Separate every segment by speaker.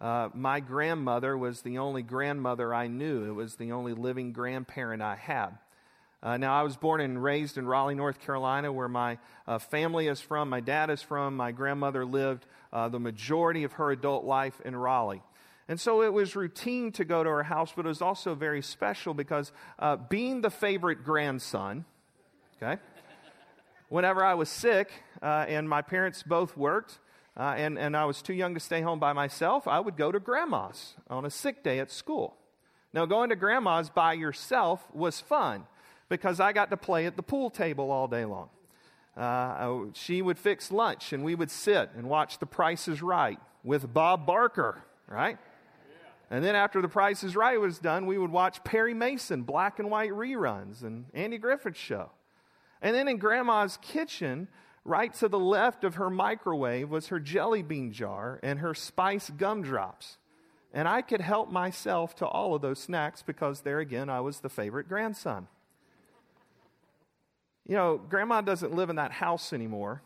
Speaker 1: Uh, my grandmother was the only grandmother I knew. It was the only living grandparent I had. Uh, now, I was born and raised in Raleigh, North Carolina, where my uh, family is from, my dad is from. My grandmother lived uh, the majority of her adult life in Raleigh. And so it was routine to go to her house, but it was also very special because uh, being the favorite grandson, okay, whenever I was sick uh, and my parents both worked, uh, and, and I was too young to stay home by myself, I would go to grandma's on a sick day at school. Now, going to grandma's by yourself was fun because I got to play at the pool table all day long. Uh, she would fix lunch, and we would sit and watch The Price is Right with Bob Barker, right? And then after The Price is Right was done, we would watch Perry Mason black and white reruns and Andy Griffith show. And then in Grandma's kitchen, Right to the left of her microwave was her jelly bean jar and her spice gumdrops. And I could help myself to all of those snacks because there again, I was the favorite grandson. You know, grandma doesn't live in that house anymore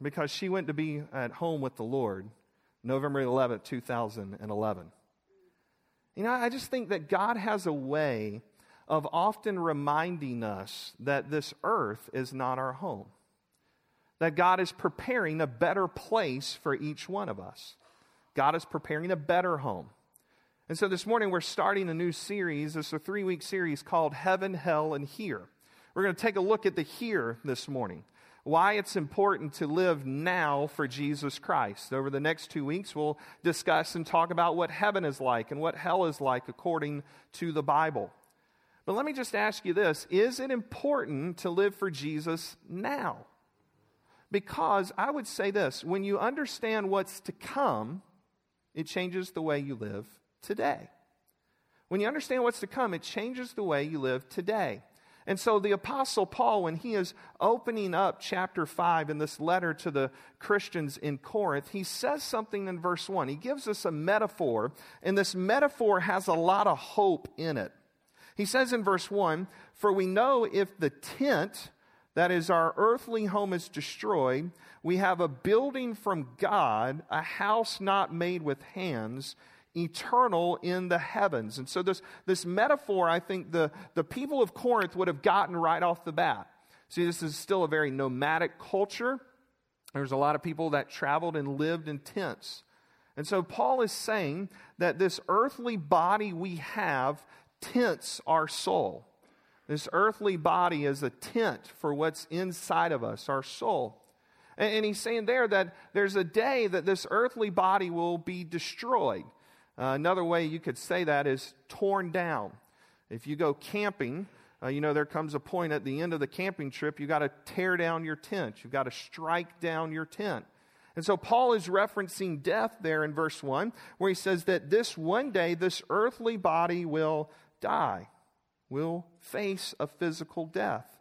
Speaker 1: because she went to be at home with the Lord November 11th, 2011. You know, I just think that God has a way of often reminding us that this earth is not our home that God is preparing a better place for each one of us. God is preparing a better home. And so this morning we're starting a new series. It's a three week series called Heaven, Hell, and Here. We're going to take a look at the here this morning. Why it's important to live now for Jesus Christ. Over the next two weeks, we'll discuss and talk about what heaven is like and what hell is like according to the Bible. But let me just ask you this Is it important to live for Jesus now? Because I would say this when you understand what's to come, it changes the way you live today. When you understand what's to come, it changes the way you live today. And so the Apostle Paul, when he is opening up chapter 5 in this letter to the Christians in Corinth, he says something in verse 1. He gives us a metaphor, and this metaphor has a lot of hope in it. He says in verse 1 For we know if the tent that is, our earthly home is destroyed. We have a building from God, a house not made with hands, eternal in the heavens. And so, this, this metaphor, I think the, the people of Corinth would have gotten right off the bat. See, this is still a very nomadic culture. There's a lot of people that traveled and lived in tents. And so, Paul is saying that this earthly body we have tents our soul. This earthly body is a tent for what's inside of us, our soul. And, and he's saying there that there's a day that this earthly body will be destroyed. Uh, another way you could say that is torn down. If you go camping, uh, you know, there comes a point at the end of the camping trip, you've got to tear down your tent. You've got to strike down your tent. And so Paul is referencing death there in verse 1, where he says that this one day, this earthly body will die will face a physical death.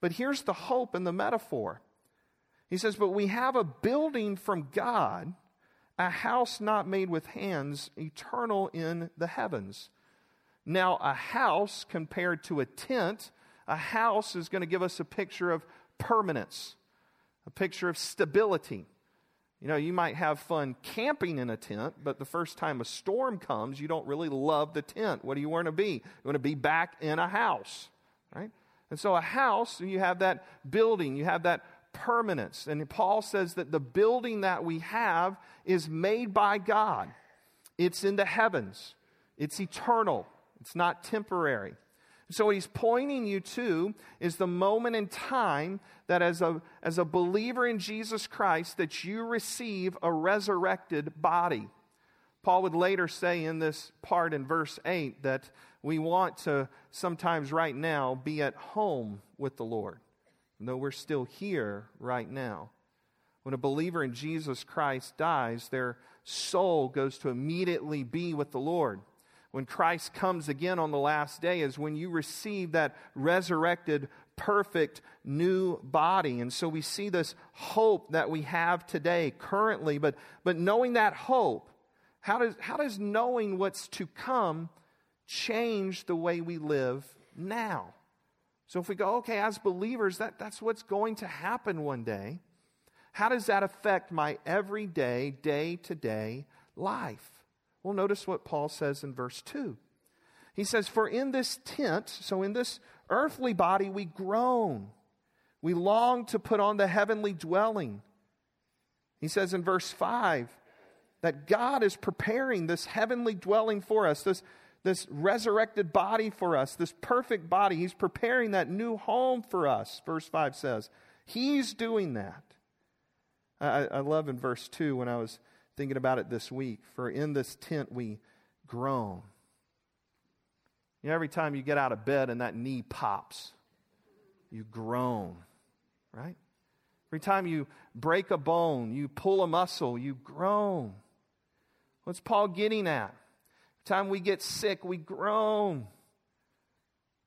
Speaker 1: But here's the hope in the metaphor. He says, But we have a building from God, a house not made with hands, eternal in the heavens. Now, a house compared to a tent, a house is going to give us a picture of permanence, a picture of stability. You know, you might have fun camping in a tent, but the first time a storm comes, you don't really love the tent. What do you want to be? You want to be back in a house, right? And so, a house, you have that building, you have that permanence. And Paul says that the building that we have is made by God, it's in the heavens, it's eternal, it's not temporary. So, what he's pointing you to is the moment in time that, as a, as a believer in Jesus Christ, that you receive a resurrected body. Paul would later say in this part in verse 8 that we want to sometimes right now be at home with the Lord, though we're still here right now. When a believer in Jesus Christ dies, their soul goes to immediately be with the Lord. When Christ comes again on the last day is when you receive that resurrected, perfect new body. And so we see this hope that we have today, currently, but, but knowing that hope, how does, how does knowing what's to come change the way we live now? So if we go, okay, as believers, that, that's what's going to happen one day. How does that affect my everyday, day to day life? Well, notice what Paul says in verse 2. He says, For in this tent, so in this earthly body, we groan. We long to put on the heavenly dwelling. He says in verse 5 that God is preparing this heavenly dwelling for us, this, this resurrected body for us, this perfect body. He's preparing that new home for us, verse 5 says. He's doing that. I, I love in verse 2 when I was thinking about it this week. For in this tent we groan. You know, every time you get out of bed and that knee pops, you groan, right? Every time you break a bone, you pull a muscle, you groan. What's Paul getting at? Every time we get sick, we groan.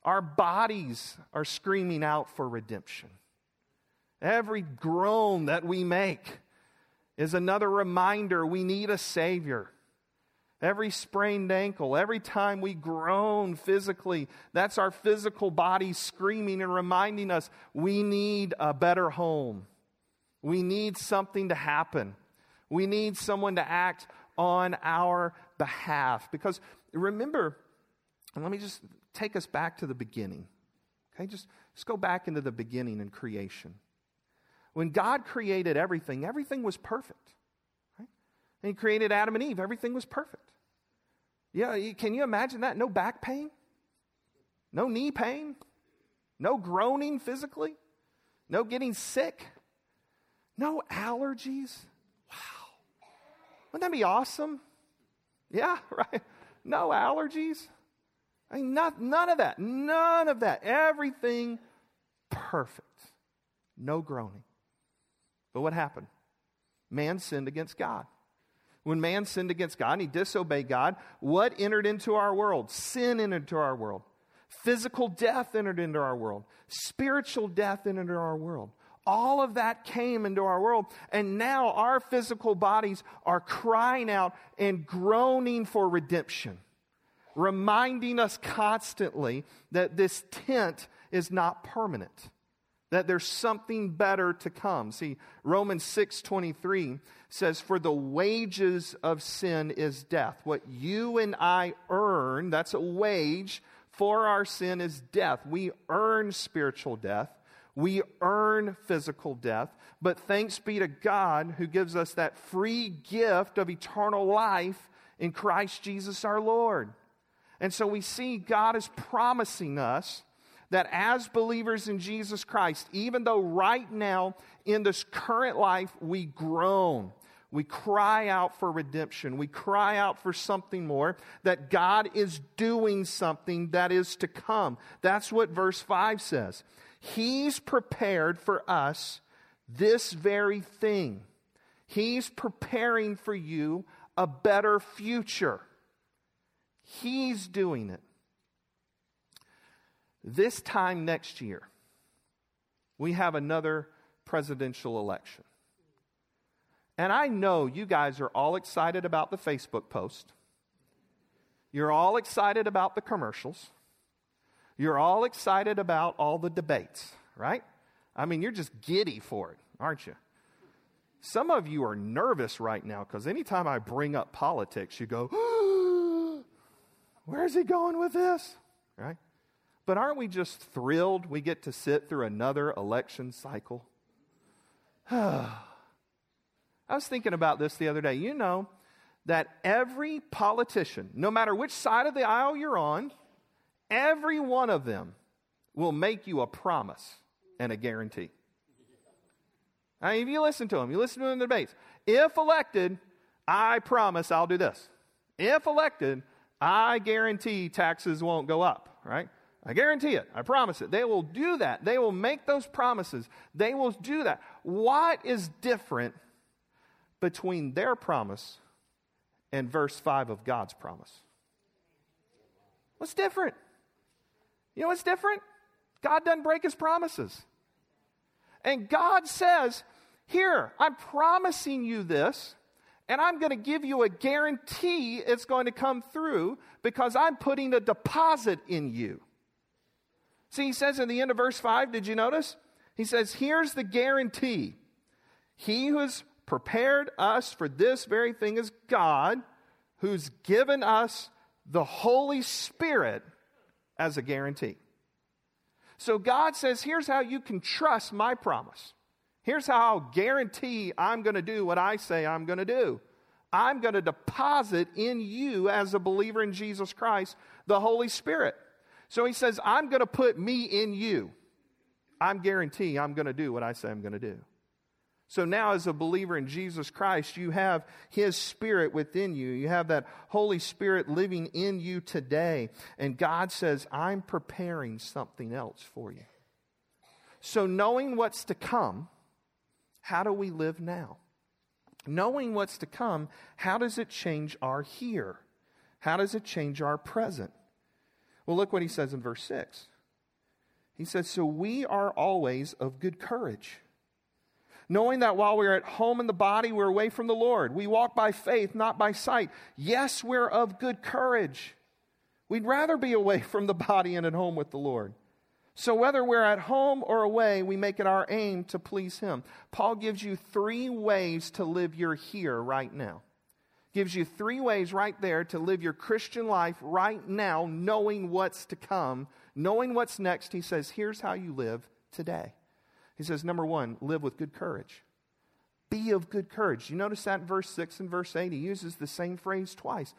Speaker 1: Our bodies are screaming out for redemption. Every groan that we make is another reminder we need a Savior. Every sprained ankle, every time we groan physically, that's our physical body screaming and reminding us we need a better home. We need something to happen. We need someone to act on our behalf. Because remember, and let me just take us back to the beginning. Okay, just, just go back into the beginning in creation. When God created everything, everything was perfect. Right? And He created Adam and Eve, everything was perfect. Yeah, can you imagine that? No back pain, no knee pain, no groaning physically, no getting sick, no allergies. Wow. Wouldn't that be awesome? Yeah, right? No allergies. I mean, not, none of that. None of that. Everything perfect. No groaning. But what happened? Man sinned against God. When man sinned against God and he disobeyed God, what entered into our world? Sin entered into our world. Physical death entered into our world. Spiritual death entered into our world. All of that came into our world. And now our physical bodies are crying out and groaning for redemption, reminding us constantly that this tent is not permanent that there's something better to come. See, Romans 6:23 says for the wages of sin is death. What you and I earn, that's a wage for our sin is death. We earn spiritual death. We earn physical death, but thanks be to God who gives us that free gift of eternal life in Christ Jesus our Lord. And so we see God is promising us that as believers in Jesus Christ, even though right now in this current life we groan, we cry out for redemption, we cry out for something more, that God is doing something that is to come. That's what verse 5 says. He's prepared for us this very thing. He's preparing for you a better future. He's doing it. This time next year, we have another presidential election. And I know you guys are all excited about the Facebook post. You're all excited about the commercials. You're all excited about all the debates, right? I mean, you're just giddy for it, aren't you? Some of you are nervous right now because anytime I bring up politics, you go, Where's he going with this? Right? But aren't we just thrilled we get to sit through another election cycle? I was thinking about this the other day. You know that every politician, no matter which side of the aisle you're on, every one of them will make you a promise and a guarantee. I mean, if you listen to them, you listen to them in the debates. If elected, I promise I'll do this. If elected, I guarantee taxes won't go up, right? I guarantee it. I promise it. They will do that. They will make those promises. They will do that. What is different between their promise and verse 5 of God's promise? What's different? You know what's different? God doesn't break his promises. And God says, Here, I'm promising you this, and I'm going to give you a guarantee it's going to come through because I'm putting a deposit in you. See, he says in the end of verse 5, did you notice? He says, Here's the guarantee. He who has prepared us for this very thing is God, who's given us the Holy Spirit as a guarantee. So God says, Here's how you can trust my promise. Here's how I'll guarantee I'm going to do what I say I'm going to do. I'm going to deposit in you as a believer in Jesus Christ the Holy Spirit. So he says, I'm going to put me in you. I'm guarantee I'm going to do what I say I'm going to do. So now, as a believer in Jesus Christ, you have His Spirit within you. You have that Holy Spirit living in you today. And God says, I'm preparing something else for you. So, knowing what's to come, how do we live now? Knowing what's to come, how does it change our here? How does it change our present? Well, look what he says in verse 6. He says, So we are always of good courage knowing that while we're at home in the body, we're away from the Lord. We walk by faith, not by sight. Yes, we're of good courage. We'd rather be away from the body and at home with the Lord. So, whether we're at home or away, we make it our aim to please Him. Paul gives you three ways to live your here right now. Gives you three ways right there to live your Christian life right now, knowing what's to come, knowing what's next. He says, here's how you live today. He says, number one, live with good courage. Be of good courage. You notice that in verse 6 and verse 8, he uses the same phrase twice.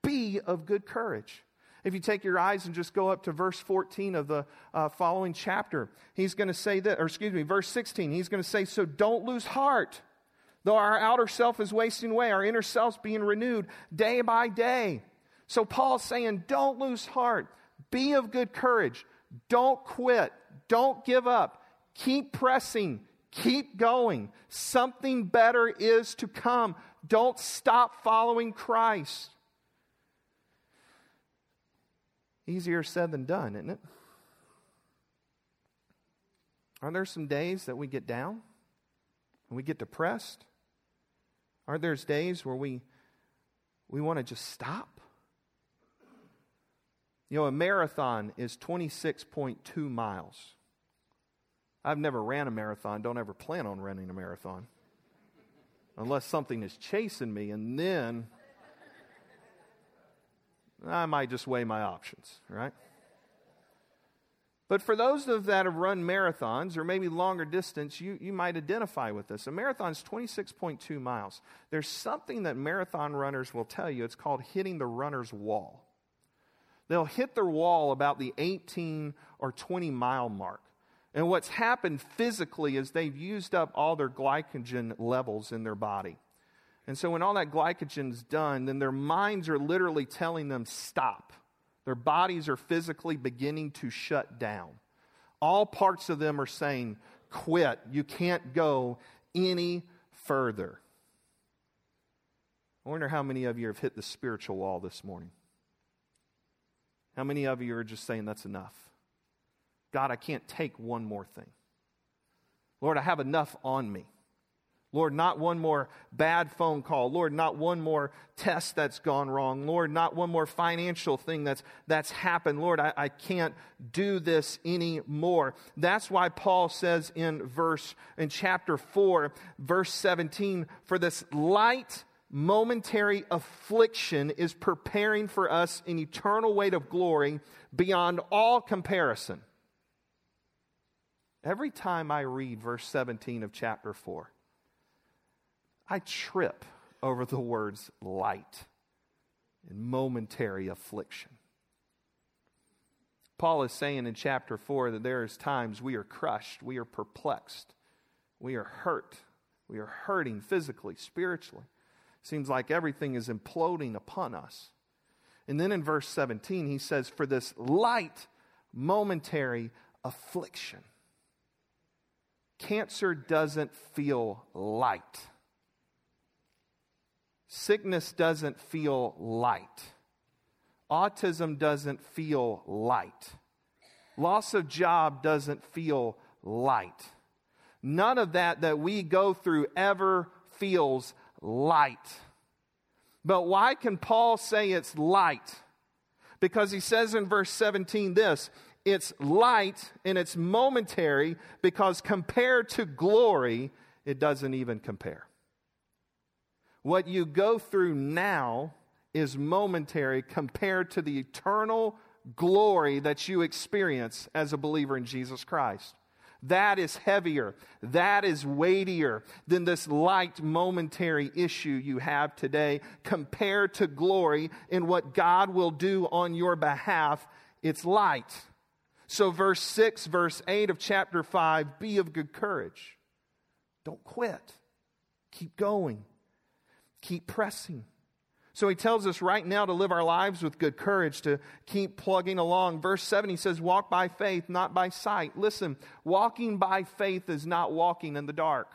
Speaker 1: Be of good courage. If you take your eyes and just go up to verse 14 of the uh, following chapter, he's going to say that, or excuse me, verse 16, he's going to say, So don't lose heart. Though our outer self is wasting away, our inner self's being renewed day by day. So Paul's saying, Don't lose heart. Be of good courage. Don't quit. Don't give up. Keep pressing. Keep going. Something better is to come. Don't stop following Christ. Easier said than done, isn't it? Are there some days that we get down and we get depressed? Are there days where we, we want to just stop? You know, a marathon is 26.2 miles. I've never ran a marathon, don't ever plan on running a marathon. Unless something is chasing me, and then I might just weigh my options, right? But for those of that have run marathons or maybe longer distance, you, you might identify with this. A marathon is 26.2 miles. There's something that marathon runners will tell you. It's called hitting the runner's wall. They'll hit their wall about the 18 or 20 mile mark. And what's happened physically is they've used up all their glycogen levels in their body. And so when all that glycogen's done, then their minds are literally telling them, stop. Their bodies are physically beginning to shut down. All parts of them are saying, quit. You can't go any further. I wonder how many of you have hit the spiritual wall this morning. How many of you are just saying, that's enough? God, I can't take one more thing. Lord, I have enough on me. Lord, not one more bad phone call. Lord, not one more test that's gone wrong. Lord, not one more financial thing that's, that's happened. Lord, I, I can't do this anymore. That's why Paul says in verse, in chapter 4, verse 17, for this light momentary affliction is preparing for us an eternal weight of glory beyond all comparison Every time I read verse 17 of chapter 4, I trip over the words light and momentary affliction. Paul is saying in chapter 4 that there is times we are crushed, we are perplexed, we are hurt, we are hurting physically, spiritually. Seems like everything is imploding upon us. And then in verse 17, he says, For this light, momentary affliction. Cancer doesn't feel light. Sickness doesn't feel light. autism doesn't feel light. Loss of job doesn't feel light. None of that that we go through ever feels light. But why can Paul say it's light? Because he says in verse 17 this it's light and it's momentary because compared to glory, it doesn't even compare. What you go through now is momentary compared to the eternal glory that you experience as a believer in Jesus Christ. That is heavier. That is weightier than this light momentary issue you have today compared to glory in what God will do on your behalf. It's light. So, verse 6, verse 8 of chapter 5 be of good courage. Don't quit. Keep going. Keep pressing. So he tells us right now to live our lives with good courage, to keep plugging along. Verse 7, he says, Walk by faith, not by sight. Listen, walking by faith is not walking in the dark.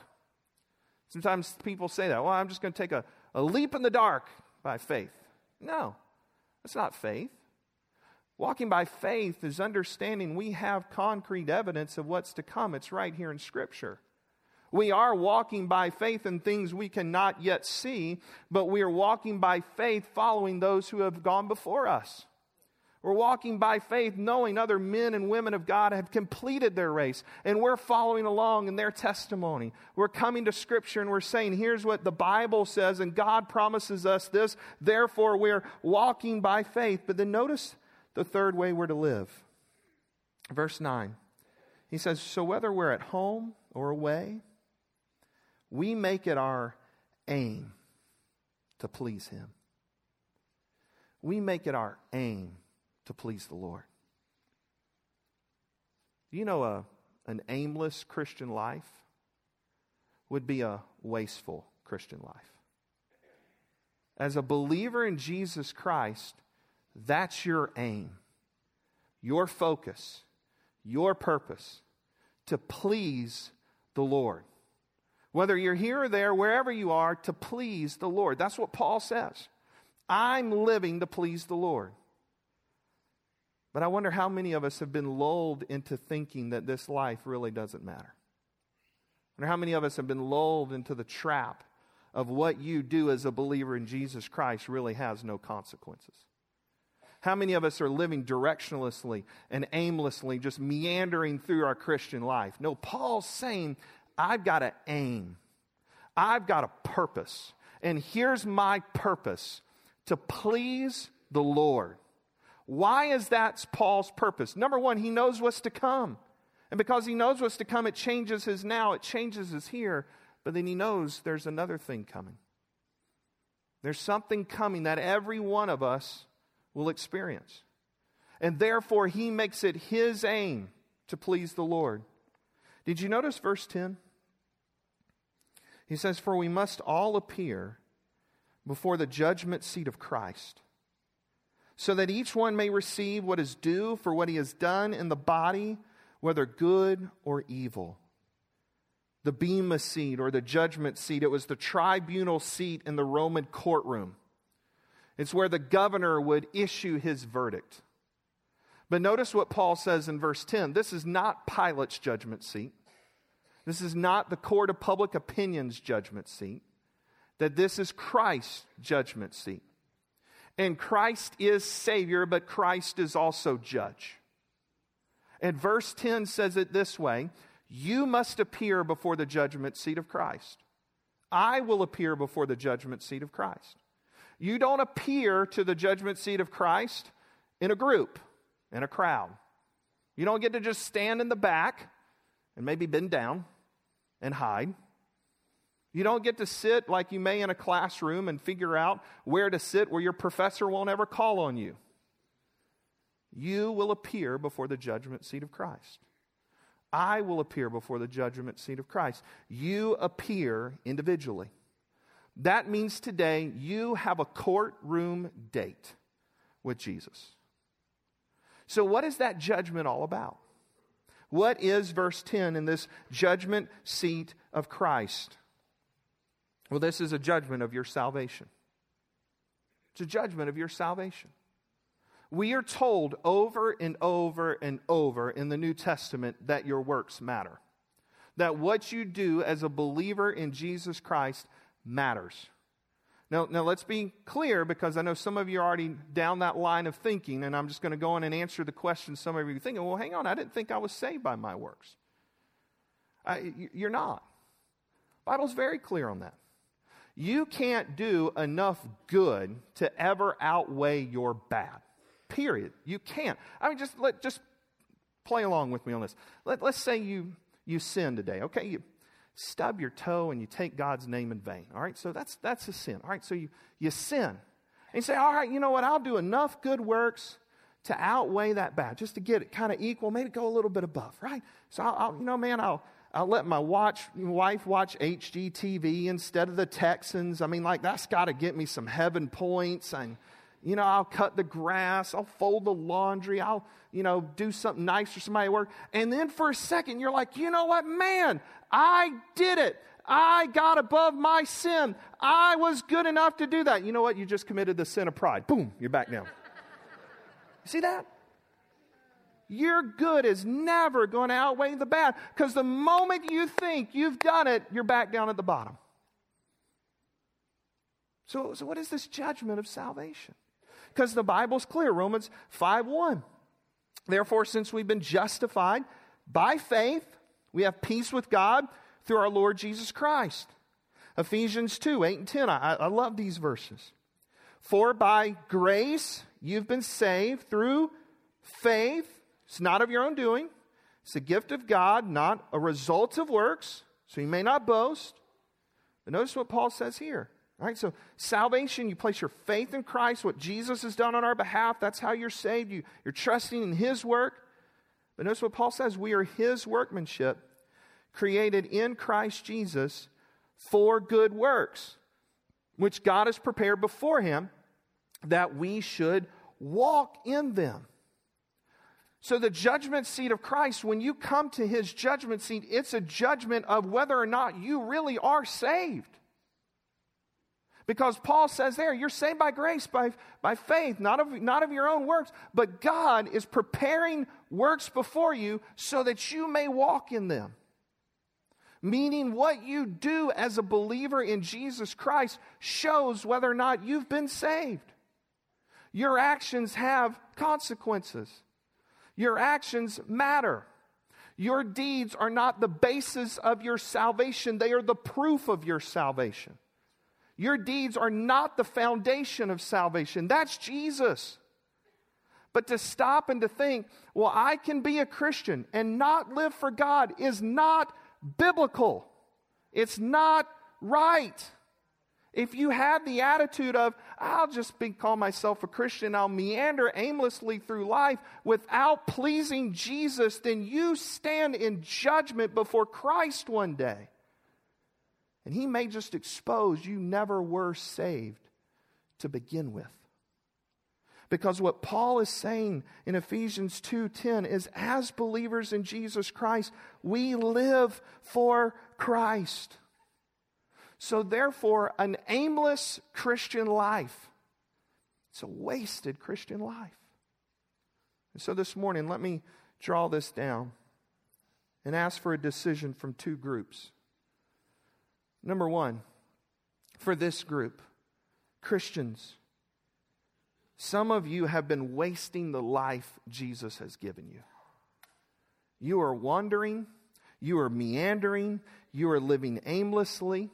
Speaker 1: Sometimes people say that. Well, I'm just going to take a, a leap in the dark by faith. No, that's not faith. Walking by faith is understanding we have concrete evidence of what's to come. It's right here in Scripture. We are walking by faith in things we cannot yet see, but we are walking by faith following those who have gone before us. We're walking by faith knowing other men and women of God have completed their race, and we're following along in their testimony. We're coming to Scripture and we're saying, here's what the Bible says, and God promises us this. Therefore, we're walking by faith. But then notice the third way we're to live. Verse 9. He says, So whether we're at home or away, we make it our aim to please Him. We make it our aim to please the Lord. You know, a, an aimless Christian life would be a wasteful Christian life. As a believer in Jesus Christ, that's your aim, your focus, your purpose to please the Lord. Whether you're here or there, wherever you are, to please the Lord. That's what Paul says. I'm living to please the Lord. But I wonder how many of us have been lulled into thinking that this life really doesn't matter. I wonder how many of us have been lulled into the trap of what you do as a believer in Jesus Christ really has no consequences. How many of us are living directionlessly and aimlessly, just meandering through our Christian life? No, Paul's saying, I've got to aim, I've got a purpose. And here's my purpose to please the Lord. Why is that Paul's purpose? Number one, he knows what's to come. And because he knows what's to come, it changes his now, it changes his here. But then he knows there's another thing coming. There's something coming that every one of us will experience. And therefore, he makes it his aim to please the Lord. Did you notice verse 10? He says, For we must all appear before the judgment seat of Christ, so that each one may receive what is due for what he has done in the body, whether good or evil. The Bema seat or the judgment seat, it was the tribunal seat in the Roman courtroom. It's where the governor would issue his verdict. But notice what Paul says in verse 10 this is not Pilate's judgment seat. This is not the court of public opinion's judgment seat. That this is Christ's judgment seat. And Christ is Savior, but Christ is also judge. And verse 10 says it this way You must appear before the judgment seat of Christ. I will appear before the judgment seat of Christ. You don't appear to the judgment seat of Christ in a group, in a crowd. You don't get to just stand in the back and maybe bend down and hide. You don't get to sit like you may in a classroom and figure out where to sit where your professor won't ever call on you. You will appear before the judgment seat of Christ. I will appear before the judgment seat of Christ. You appear individually. That means today you have a courtroom date with Jesus. So, what is that judgment all about? What is verse 10 in this judgment seat of Christ? Well, this is a judgment of your salvation. It's a judgment of your salvation. We are told over and over and over in the New Testament that your works matter. That what you do as a believer in Jesus Christ matters. Now, now let's be clear because I know some of you are already down that line of thinking, and I'm just going to go in and answer the question some of you are thinking, well, hang on, I didn't think I was saved by my works. I, you're not. Bible's very clear on that. You can't do enough good to ever outweigh your bad. Period. You can't. I mean, just let just play along with me on this. Let, let's say you you sin today. Okay, you stub your toe and you take God's name in vain. All right, so that's that's a sin. All right, so you you sin. And you say, all right, you know what? I'll do enough good works to outweigh that bad, just to get it kind of equal, maybe go a little bit above, right? So I'll, I'll you know, man, I'll I'll let my watch, wife watch HGTV instead of the Texans. I mean, like, that's got to get me some heaven points. And, you know, I'll cut the grass, I'll fold the laundry, I'll, you know, do something nice for somebody at work. And then for a second, you're like, you know what, man, I did it. I got above my sin. I was good enough to do that. You know what? You just committed the sin of pride. Boom, you're back down. See that? Your good is never going to outweigh the bad because the moment you think you've done it, you're back down at the bottom. So, so what is this judgment of salvation? Because the Bible's clear Romans 5 1. Therefore, since we've been justified by faith, we have peace with God through our Lord Jesus Christ. Ephesians 2 8 and 10. I, I love these verses. For by grace you've been saved through faith it's not of your own doing. It's a gift of God, not a result of works, so you may not boast. But notice what Paul says here. Right, so salvation, you place your faith in Christ, what Jesus has done on our behalf. That's how you're saved. You, you're trusting in His work. But notice what Paul says we are His workmanship, created in Christ Jesus for good works, which God has prepared before Him that we should walk in them. So, the judgment seat of Christ, when you come to his judgment seat, it's a judgment of whether or not you really are saved. Because Paul says there, you're saved by grace, by, by faith, not of, not of your own works, but God is preparing works before you so that you may walk in them. Meaning, what you do as a believer in Jesus Christ shows whether or not you've been saved. Your actions have consequences. Your actions matter. Your deeds are not the basis of your salvation, they are the proof of your salvation. Your deeds are not the foundation of salvation. That's Jesus. But to stop and to think, well, I can be a Christian and not live for God is not biblical. It's not right. If you have the attitude of, I'll just be, call myself a Christian, I'll meander aimlessly through life without pleasing Jesus, then you stand in judgment before Christ one day. And he may just expose you never were saved to begin with. Because what Paul is saying in Ephesians 2:10 is as believers in Jesus Christ, we live for Christ. So, therefore, an aimless Christian life, it's a wasted Christian life. And so, this morning, let me draw this down and ask for a decision from two groups. Number one, for this group, Christians, some of you have been wasting the life Jesus has given you. You are wandering, you are meandering, you are living aimlessly.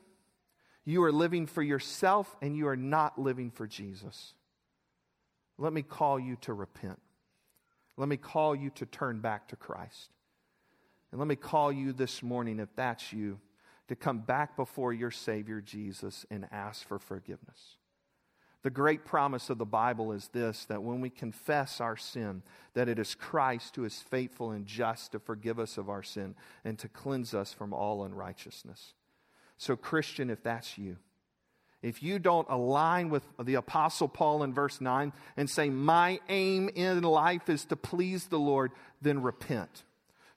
Speaker 1: You are living for yourself and you are not living for Jesus. Let me call you to repent. Let me call you to turn back to Christ. And let me call you this morning, if that's you, to come back before your Savior Jesus and ask for forgiveness. The great promise of the Bible is this that when we confess our sin, that it is Christ who is faithful and just to forgive us of our sin and to cleanse us from all unrighteousness. So, Christian, if that's you, if you don't align with the Apostle Paul in verse 9 and say, My aim in life is to please the Lord, then repent.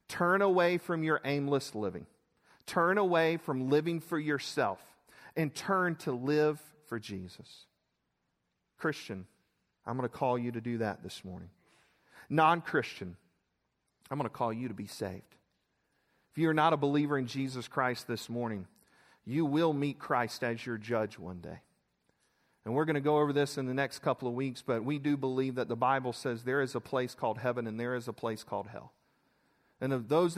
Speaker 1: Turn away from your aimless living. Turn away from living for yourself and turn to live for Jesus. Christian, I'm going to call you to do that this morning. Non Christian, I'm going to call you to be saved. If you are not a believer in Jesus Christ this morning, you will meet Christ as your judge one day. And we're going to go over this in the next couple of weeks, but we do believe that the Bible says there is a place called heaven and there is a place called hell. And of those that